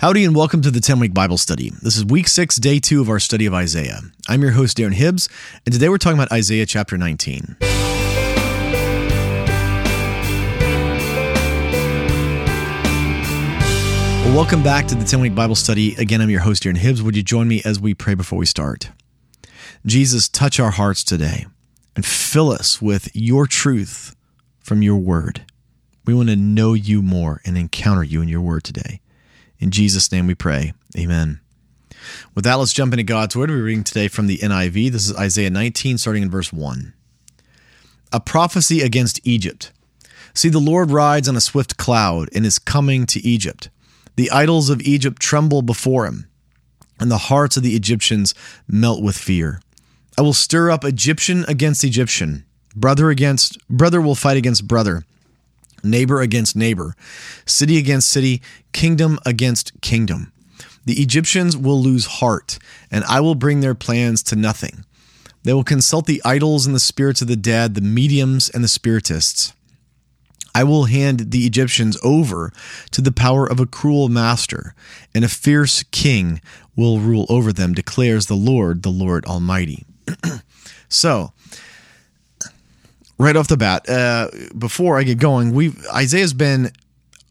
Howdy, and welcome to the 10 week Bible study. This is week six, day two of our study of Isaiah. I'm your host, Darren Hibbs, and today we're talking about Isaiah chapter 19. Well, welcome back to the 10 week Bible study. Again, I'm your host, Darren Hibbs. Would you join me as we pray before we start? Jesus, touch our hearts today and fill us with your truth from your word. We want to know you more and encounter you in your word today. In Jesus' name we pray. Amen. With that, let's jump into God's Word. We're reading today from the NIV. This is Isaiah 19, starting in verse 1. A prophecy against Egypt. See, the Lord rides on a swift cloud and is coming to Egypt. The idols of Egypt tremble before him, and the hearts of the Egyptians melt with fear. I will stir up Egyptian against Egyptian, brother against brother will fight against brother neighbor against neighbor, city against city, kingdom against kingdom. The Egyptians will lose heart, and I will bring their plans to nothing. They will consult the idols and the spirits of the dead, the mediums and the spiritists. I will hand the Egyptians over to the power of a cruel master, and a fierce king will rule over them, declares the Lord, the Lord Almighty. so, right off the bat, uh, before I get going, we Isaiah's been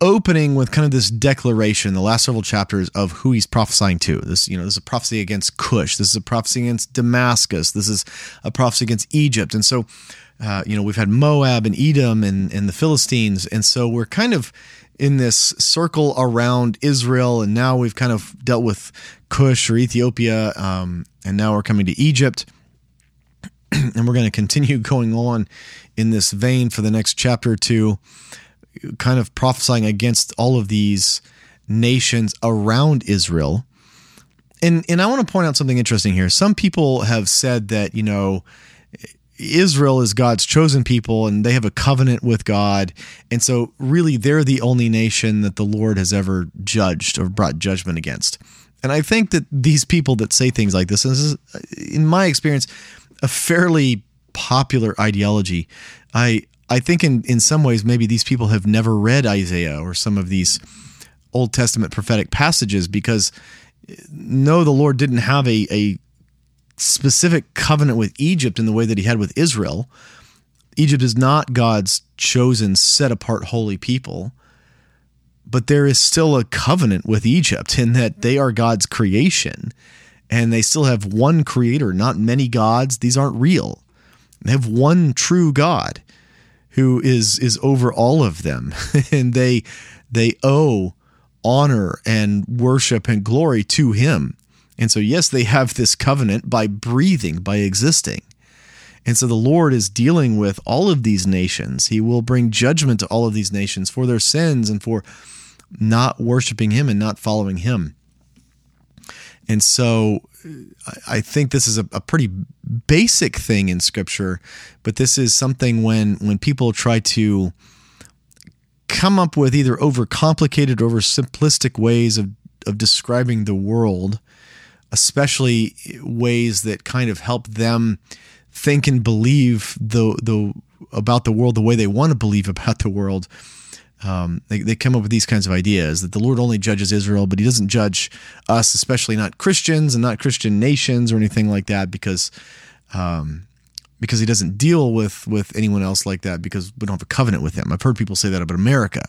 opening with kind of this declaration the last several chapters of who he's prophesying to. This you know this is a prophecy against cush. This is a prophecy against damascus. This is a prophecy against egypt. And so uh, you know we've had moab and edom and, and the philistines. And so we're kind of in this circle around israel. And now we've kind of dealt with cush or ethiopia um, and now we're coming to egypt and we're going to continue going on in this vein for the next chapter or two, kind of prophesying against all of these nations around Israel. And and I want to point out something interesting here. Some people have said that, you know, Israel is God's chosen people and they have a covenant with God. And so really they're the only nation that the Lord has ever judged or brought judgment against. And I think that these people that say things like this, this is, in my experience, a fairly popular ideology. I I think in in some ways maybe these people have never read Isaiah or some of these Old Testament prophetic passages because eh, no, the Lord didn't have a, a specific covenant with Egypt in the way that he had with Israel. Egypt is not God's chosen, set apart holy people, but there is still a covenant with Egypt in that they are God's creation and they still have one creator, not many gods. These aren't real. They have one true God who is is over all of them, and they they owe honor and worship and glory to him. And so yes, they have this covenant by breathing, by existing. And so the Lord is dealing with all of these nations. He will bring judgment to all of these nations for their sins and for not worshiping him and not following him. And so I think this is a, a, pretty basic thing in scripture, but this is something when when people try to come up with either overcomplicated or over simplistic ways of, of describing the world, especially ways that kind of help them think and believe the the about the world the way they want to believe about the world um, they, they come up with these kinds of ideas that the Lord only judges Israel, but he doesn't judge us, especially not Christians and not Christian nations or anything like that, because um, because he doesn't deal with with anyone else like that because we don't have a covenant with him. I've heard people say that about America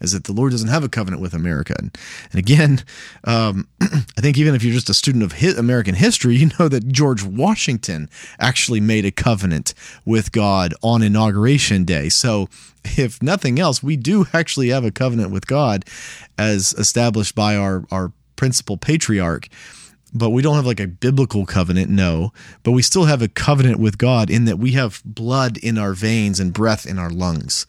is that the Lord doesn't have a covenant with America. And, and again, um, I think even if you're just a student of hi- American history, you know that George Washington actually made a covenant with God on Inauguration Day. So, if nothing else, we do actually have a covenant with God as established by our, our principal patriarch but we don't have like a biblical covenant, no. But we still have a covenant with God in that we have blood in our veins and breath in our lungs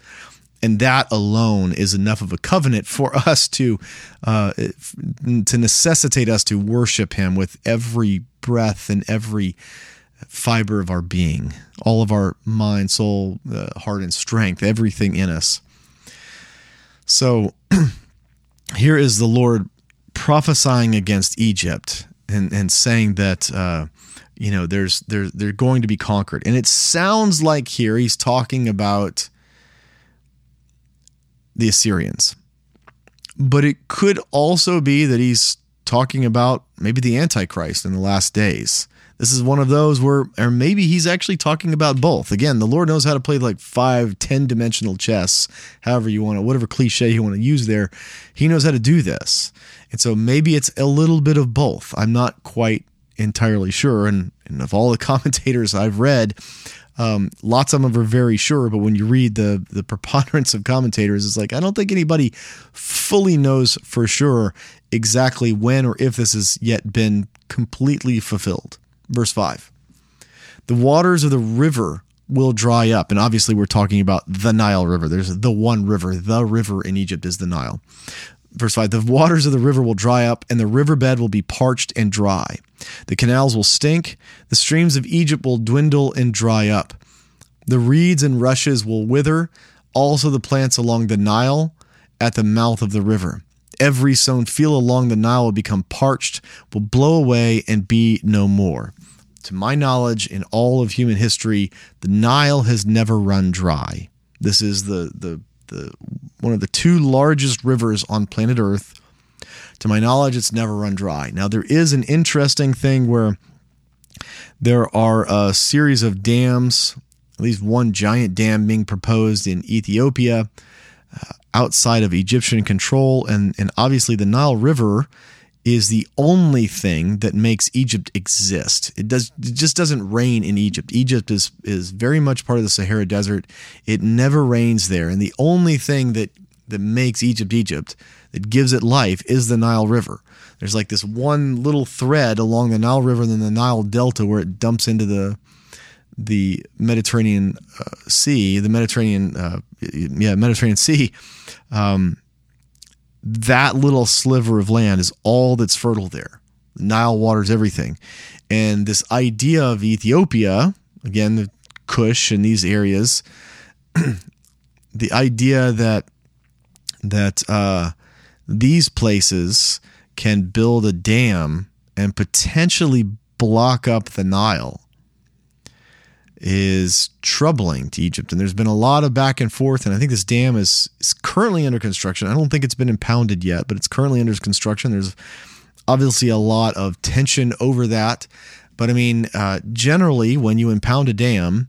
and that alone is enough of a covenant for us to uh, to necessitate us to worship Him with every breath and every fiber of our being, all of our mind, soul, uh, heart, and strength, everything in us. So here is the Lord prophesying against Egypt and, and saying that. Uh, you know, there's they're they're going to be conquered, and it sounds like here he's talking about the Assyrians. but it could also be that he's talking about maybe the Antichrist in the last days. This is one of those where, or maybe he's actually talking about both. Again, the Lord knows how to play like five, 10 dimensional chess, however you want to, whatever cliche you want to use there. He knows how to do this. And so maybe it's a little bit of both. I'm not quite entirely sure. And, and of all the commentators I've read, um, lots of them are very sure, but when you read the the preponderance of commentators, it's like I don't think anybody fully knows for sure exactly when or if this has yet been completely fulfilled. Verse 5 The waters of the river will dry up. And obviously, we're talking about the Nile River. There's the one river. The river in Egypt is the Nile. Verse 5 The waters of the river will dry up, and the riverbed will be parched and dry. The canals will stink. The streams of Egypt will dwindle and dry up. The reeds and rushes will wither, also the plants along the Nile at the mouth of the river. Every sown field along the Nile will become parched, will blow away, and be no more to my knowledge, in all of human history, the Nile has never run dry. This is the the the one of the two largest rivers on planet Earth. To my knowledge, it's never run dry. Now there is an interesting thing where there are a series of dams, at least one giant dam being proposed in Ethiopia, uh, outside of Egyptian control, and and obviously the Nile River is the only thing that makes Egypt exist. It does it just doesn't rain in Egypt. Egypt is is very much part of the Sahara Desert. It never rains there, and the only thing that that makes Egypt Egypt, that gives it life, is the Nile River. There's like this one little thread along the Nile River and then the Nile Delta where it dumps into the the Mediterranean uh, Sea, the Mediterranean, uh, yeah, Mediterranean Sea. Um, that little sliver of land is all that's fertile there. The Nile waters everything. And this idea of Ethiopia, again, the Kush and these areas, the idea that that uh, these places can build a dam and potentially block up the Nile is troubling to Egypt. And there's been a lot of back and forth. And I think this dam is, is currently under construction. I don't think it's been impounded yet, but it's currently under construction. There's obviously a lot of tension over that. But I mean, uh, generally, when you impound a dam,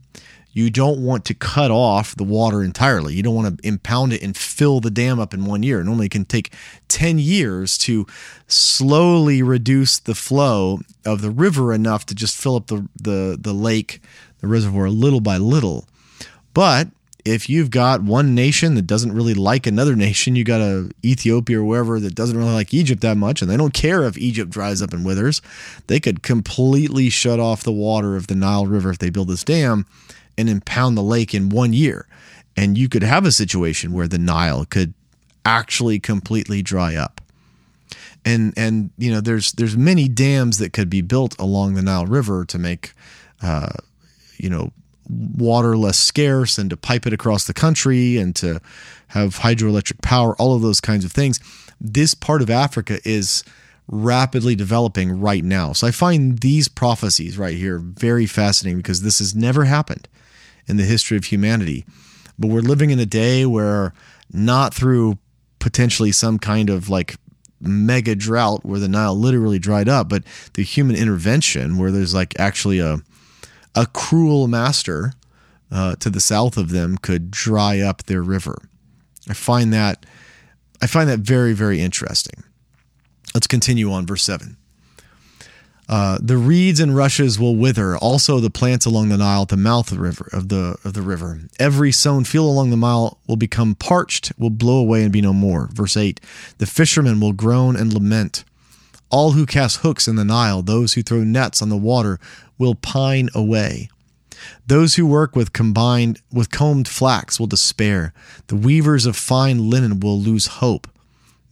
you don't want to cut off the water entirely. You don't want to impound it and fill the dam up in one year. Normally, it can take 10 years to slowly reduce the flow of the river enough to just fill up the, the, the lake the reservoir little by little. But if you've got one nation that doesn't really like another nation, you got a Ethiopia or wherever that doesn't really like Egypt that much, and they don't care if Egypt dries up and withers, they could completely shut off the water of the Nile River if they build this dam and impound the lake in one year. And you could have a situation where the Nile could actually completely dry up. And and you know there's there's many dams that could be built along the Nile River to make uh, you know water less scarce and to pipe it across the country and to have hydroelectric power, all of those kinds of things. This part of Africa is rapidly developing right now. So I find these prophecies right here very fascinating because this has never happened in the history of humanity. But we're living in a day where not through potentially some kind of like mega drought where the Nile literally dried up, but the human intervention where there's like actually a a cruel master uh, to the south of them could dry up their river. I find that I find that very very interesting. Let's continue on verse seven. Uh, the reeds and rushes will wither, also the plants along the Nile at the mouth of the river of the of the river. Every sown field along the Nile will become parched, will blow away and be no more. Verse eight: The fishermen will groan and lament. All who cast hooks in the Nile, those who throw nets on the water, will pine away. Those who work with combined with combed flax will despair. The weavers of fine linen will lose hope.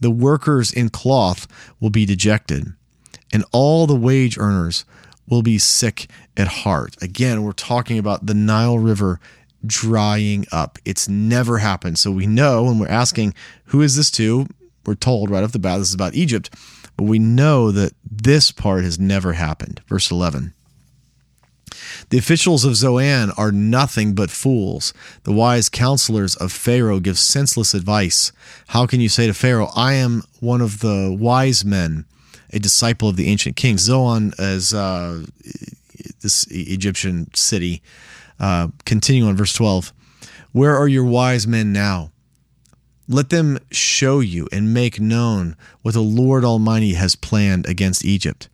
The workers in cloth will be dejected, and all the wage earners will be sick at heart. Again, we're talking about the Nile River drying up. It's never happened. So we know when we're asking, who is this to? We're told right off the bat this is about Egypt, but we know that this part has never happened. Verse 11. The officials of Zoan are nothing but fools. The wise counselors of Pharaoh give senseless advice. How can you say to Pharaoh, I am one of the wise men, a disciple of the ancient kings? Zoan is uh, this Egyptian city. Uh, continue on verse 12. Where are your wise men now? Let them show you and make known what the Lord Almighty has planned against Egypt.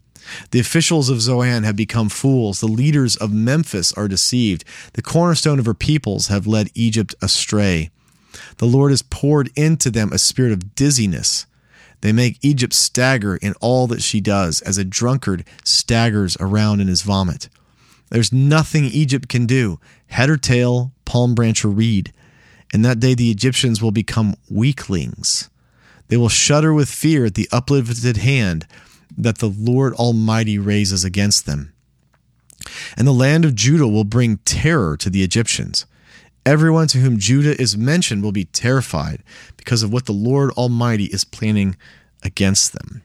The officials of Zoan have become fools. The leaders of Memphis are deceived. The cornerstone of her peoples have led Egypt astray. The Lord has poured into them a spirit of dizziness. They make Egypt stagger in all that she does, as a drunkard staggers around in his vomit. There's nothing Egypt can do, head or tail, palm branch or reed. In that day, the Egyptians will become weaklings. They will shudder with fear at the uplifted hand that the Lord Almighty raises against them. And the land of Judah will bring terror to the Egyptians. Everyone to whom Judah is mentioned will be terrified because of what the Lord Almighty is planning against them.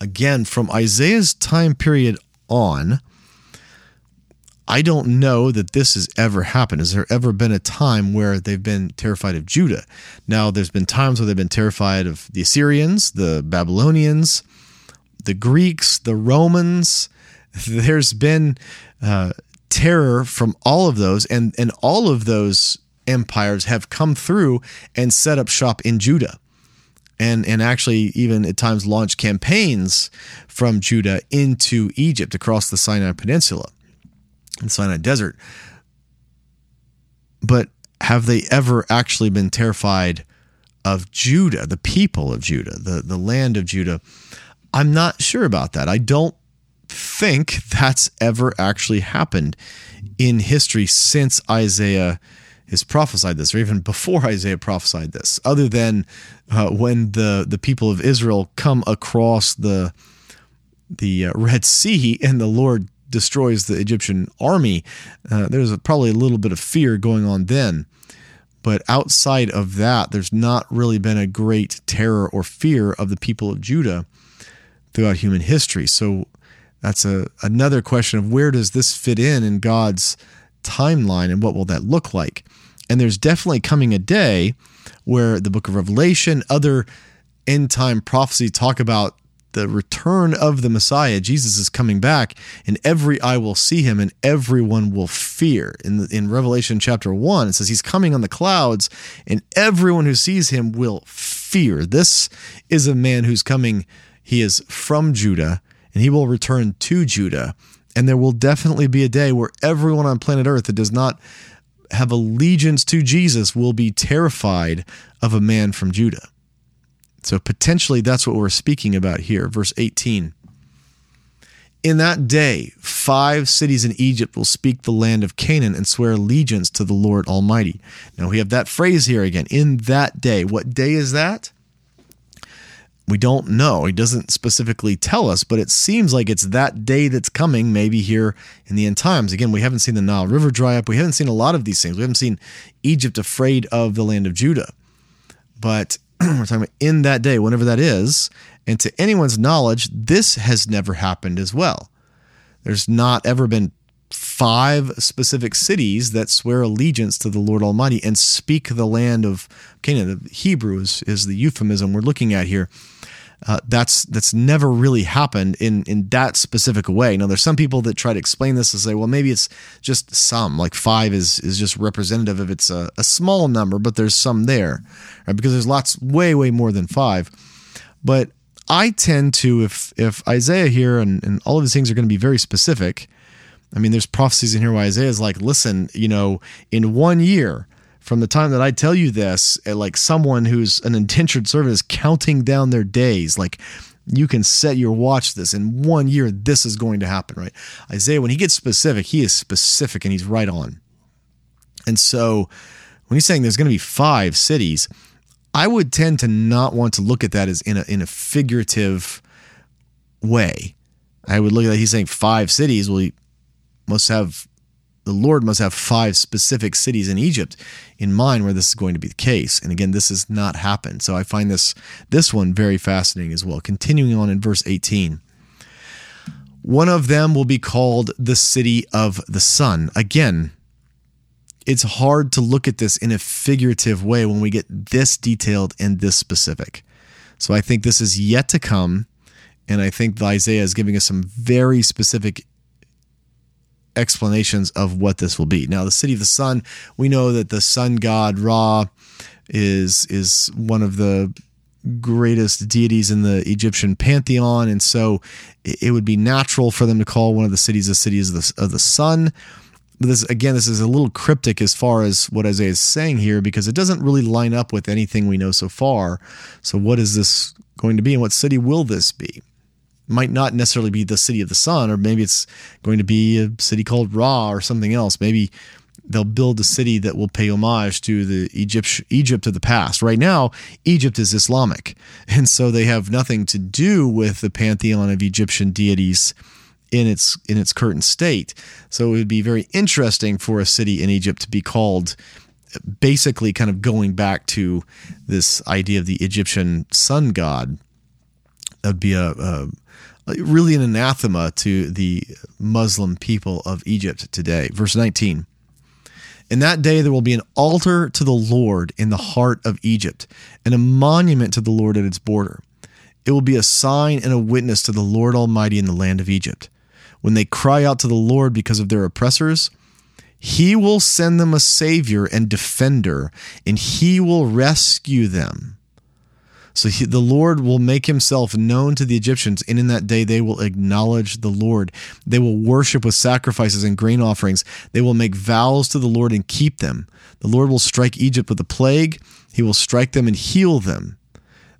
Again, from Isaiah's time period on, I don't know that this has ever happened. Has there ever been a time where they've been terrified of Judah? Now, there's been times where they've been terrified of the Assyrians, the Babylonians, the Greeks, the Romans. There's been uh, terror from all of those, and, and all of those empires have come through and set up shop in Judah. And, and actually, even at times, launched campaigns from Judah into Egypt across the Sinai Peninsula and Sinai Desert. But have they ever actually been terrified of Judah, the people of Judah, the, the land of Judah? I'm not sure about that. I don't think that's ever actually happened in history since Isaiah has prophesied this, or even before Isaiah prophesied this, other than uh, when the, the people of Israel come across the the uh, Red Sea and the Lord destroys the Egyptian army. Uh, there's a, probably a little bit of fear going on then. But outside of that, there's not really been a great terror or fear of the people of Judah throughout human history. So that's a another question of where does this fit in in God's timeline and what will that look like? And there's definitely coming a day where the book of Revelation, other end time prophecy talk about the return of the Messiah. Jesus is coming back, and every eye will see him, and everyone will fear. In, in Revelation chapter 1, it says he's coming on the clouds, and everyone who sees him will fear. This is a man who's coming he is from Judah, and he will return to Judah. And there will definitely be a day where everyone on planet Earth that does not have allegiance to Jesus will be terrified of a man from Judah. So potentially that's what we're speaking about here. Verse 18. In that day, five cities in Egypt will speak the land of Canaan and swear allegiance to the Lord Almighty. Now we have that phrase here again. In that day. What day is that? we don't know. He doesn't specifically tell us, but it seems like it's that day that's coming, maybe here in the end times. Again, we haven't seen the Nile River dry up. We haven't seen a lot of these things. We haven't seen Egypt afraid of the land of Judah. But we're talking about in that day, whenever that is. And to anyone's knowledge, this has never happened as well. There's not ever been five specific cities that swear allegiance to the Lord Almighty and speak the land of Canaan. The Hebrew is, is the euphemism we're looking at here. Uh, that's that's never really happened in in that specific way. Now, there's some people that try to explain this and say, well, maybe it's just some, like five is is just representative of it's a, a small number, but there's some there, right? Because there's lots, way way more than five. But I tend to, if if Isaiah here and, and all of these things are going to be very specific, I mean, there's prophecies in here where Isaiah is like, listen, you know, in one year from the time that I tell you this, eh, like someone who's an indentured servant is counting down their days, like you can set your watch this in one year, this is going to happen, right? Isaiah, when he gets specific, he is specific and he's right on. And so when he's saying there's going to be five cities, I would tend to not want to look at that as in a in a figurative way. I would look at that. He's saying five cities. Well, he must have the Lord must have five specific cities in Egypt in mind where this is going to be the case. And again, this has not happened. So I find this this one very fascinating as well. Continuing on in verse 18. One of them will be called the city of the sun. Again, it's hard to look at this in a figurative way when we get this detailed and this specific. So I think this is yet to come. And I think Isaiah is giving us some very specific explanations of what this will be. Now, the city of the sun, we know that the sun god Ra is is one of the greatest deities in the Egyptian pantheon, and so it would be natural for them to call one of the cities the city of the, of the sun. But this again, this is a little cryptic as far as what Isaiah is saying here because it doesn't really line up with anything we know so far. So, what is this going to be, and what city will this be? Might not necessarily be the city of the sun, or maybe it's going to be a city called Ra or something else. Maybe they'll build a city that will pay homage to the Egypt Egypt of the past. Right now, Egypt is Islamic, and so they have nothing to do with the pantheon of Egyptian deities in its in its current state. So it would be very interesting for a city in Egypt to be called basically kind of going back to this idea of the Egyptian sun god. That would be a, a Uh, really an anathema to the Muslim people of Egypt today. Verse 19. In that day there will be an altar to the Lord in the heart of Egypt, and a monument to the Lord at its border. It will be a sign and a witness to the Lord Almighty in the land of Egypt. When they cry out to the Lord because of their oppressors, he will send them a savior and defender, and he will rescue them. So he, the Lord will make himself known to the Egyptians, and in that day they will acknowledge the Lord. They will worship with sacrifices and grain offerings. They will make vows to the Lord and keep them. The Lord will strike Egypt with a plague, he will strike them and heal them.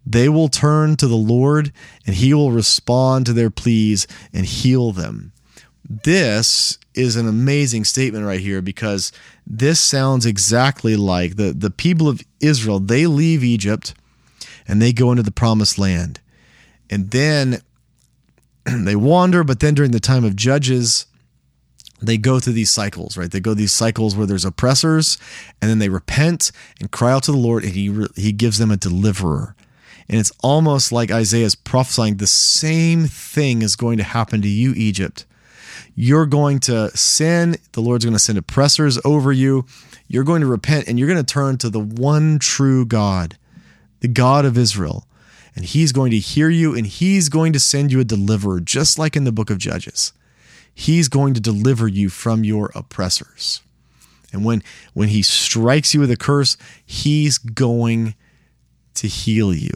They will turn to the Lord, and he will respond to their pleas and heal them. This is an amazing statement right here because this sounds exactly like the, the people of Israel. They leave Egypt and they go into the promised land. And then they wander, but then during the time of Judges, they go through these cycles, right? They go these cycles where there's oppressors, and then they repent and cry out to the Lord, and He He gives them a deliverer. And it's almost like Isaiah's prophesying the same thing is going to happen to you, Egypt. You're going to sin. The Lord's going to send oppressors over you. You're going to repent, and you're going to turn to the one true God the God of Israel. And he's going to hear you and he's going to send you a deliverer, just like in the book of Judges. He's going to deliver you from your oppressors. And when, when he strikes you with a curse, he's going to heal you.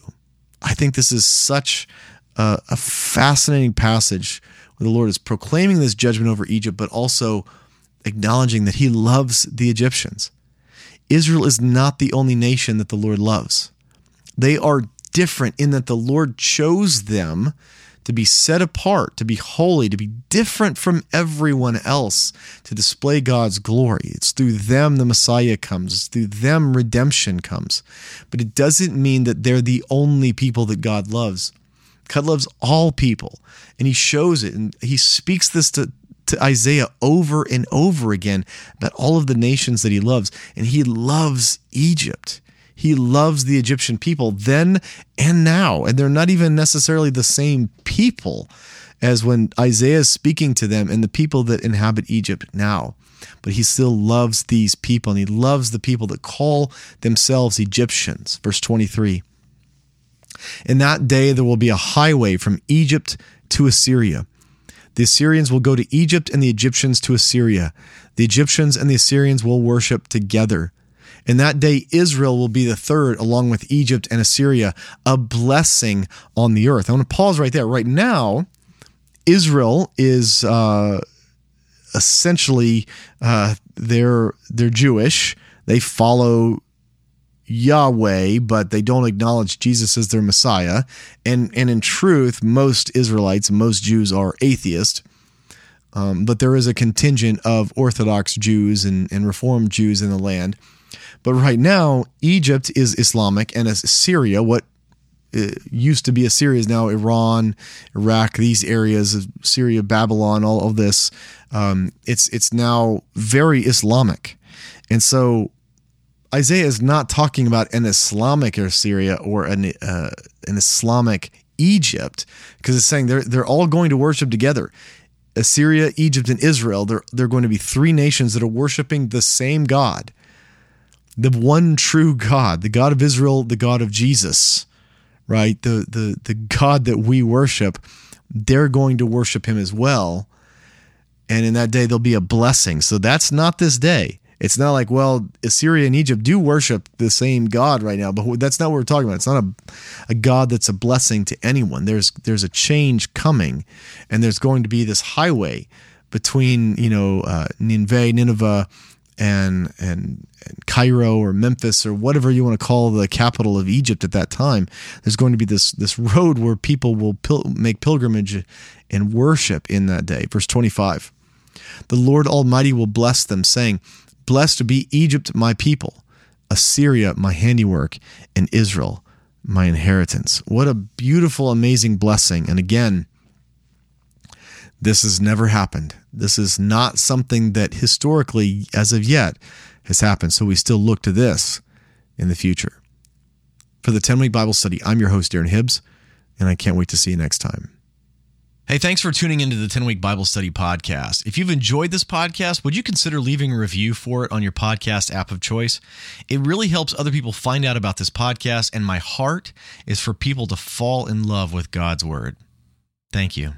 I think this is such a, a fascinating passage where the Lord is proclaiming this judgment over Egypt, but also acknowledging that he loves the Egyptians. Israel is not the only nation that the Lord loves. They are different in that the Lord chose them to be set apart, to be holy, to be different from everyone else, to display God's glory. It's through them the Messiah comes, it's through them redemption comes. But it doesn't mean that they're the only people that God loves. God loves all people, and He shows it, and He speaks this to, to Isaiah over and over again about all of the nations that He loves, and He loves Egypt. He loves the Egyptian people then and now. And they're not even necessarily the same people as when Isaiah is speaking to them and the people that inhabit Egypt now. But he still loves these people and he loves the people that call themselves Egyptians. Verse 23 In that day there will be a highway from Egypt to Assyria. The Assyrians will go to Egypt and the Egyptians to Assyria. The Egyptians and the Assyrians will worship together. In that day, Israel will be the third, along with Egypt and Assyria, a blessing on the earth. I want to pause right there. Right now, Israel is uh, essentially uh, they're they're Jewish. They follow Yahweh, but they don't acknowledge Jesus as their Messiah. And and in truth, most Israelites, most Jews are atheist. Um, but there is a contingent of Orthodox Jews and, and Reformed Jews in the land. But right now, Egypt is Islamic, and as Assyria, what uh, used to be Assyria, is now Iran, Iraq, these areas of Syria, Babylon, all of this. Um, it's it's now very Islamic, and so Isaiah is not talking about an Islamic Assyria or an uh, an Islamic Egypt because it's saying they're they're all going to worship together. Assyria, Egypt, and Israel, they're, they're going to be three nations that are worshiping the same God, the one true God, the God of Israel, the God of Jesus, right? The, the, the God that we worship, they're going to worship him as well. And in that day, there'll be a blessing. So that's not this day. It's not like, well, Assyria and Egypt do worship the same God right now, but that's not what we're talking about. It's not a, a God that's a blessing to anyone. There's there's a change coming, and there's going to be this highway between you know uh, Nineveh, Nineveh, and, and and Cairo or Memphis or whatever you want to call the capital of Egypt at that time. There's going to be this this road where people will pil- make pilgrimage and worship in that day. Verse 25. The Lord Almighty will bless them, saying, Blessed be Egypt, my people, Assyria, my handiwork, and Israel, my inheritance. What a beautiful, amazing blessing. And again, this has never happened. This is not something that historically, as of yet, has happened. So we still look to this in the future. For the 10 week Bible study, I'm your host, Darren Hibbs, and I can't wait to see you next time. Hey, thanks for tuning into the 10 Week Bible Study Podcast. If you've enjoyed this podcast, would you consider leaving a review for it on your podcast app of choice? It really helps other people find out about this podcast, and my heart is for people to fall in love with God's Word. Thank you.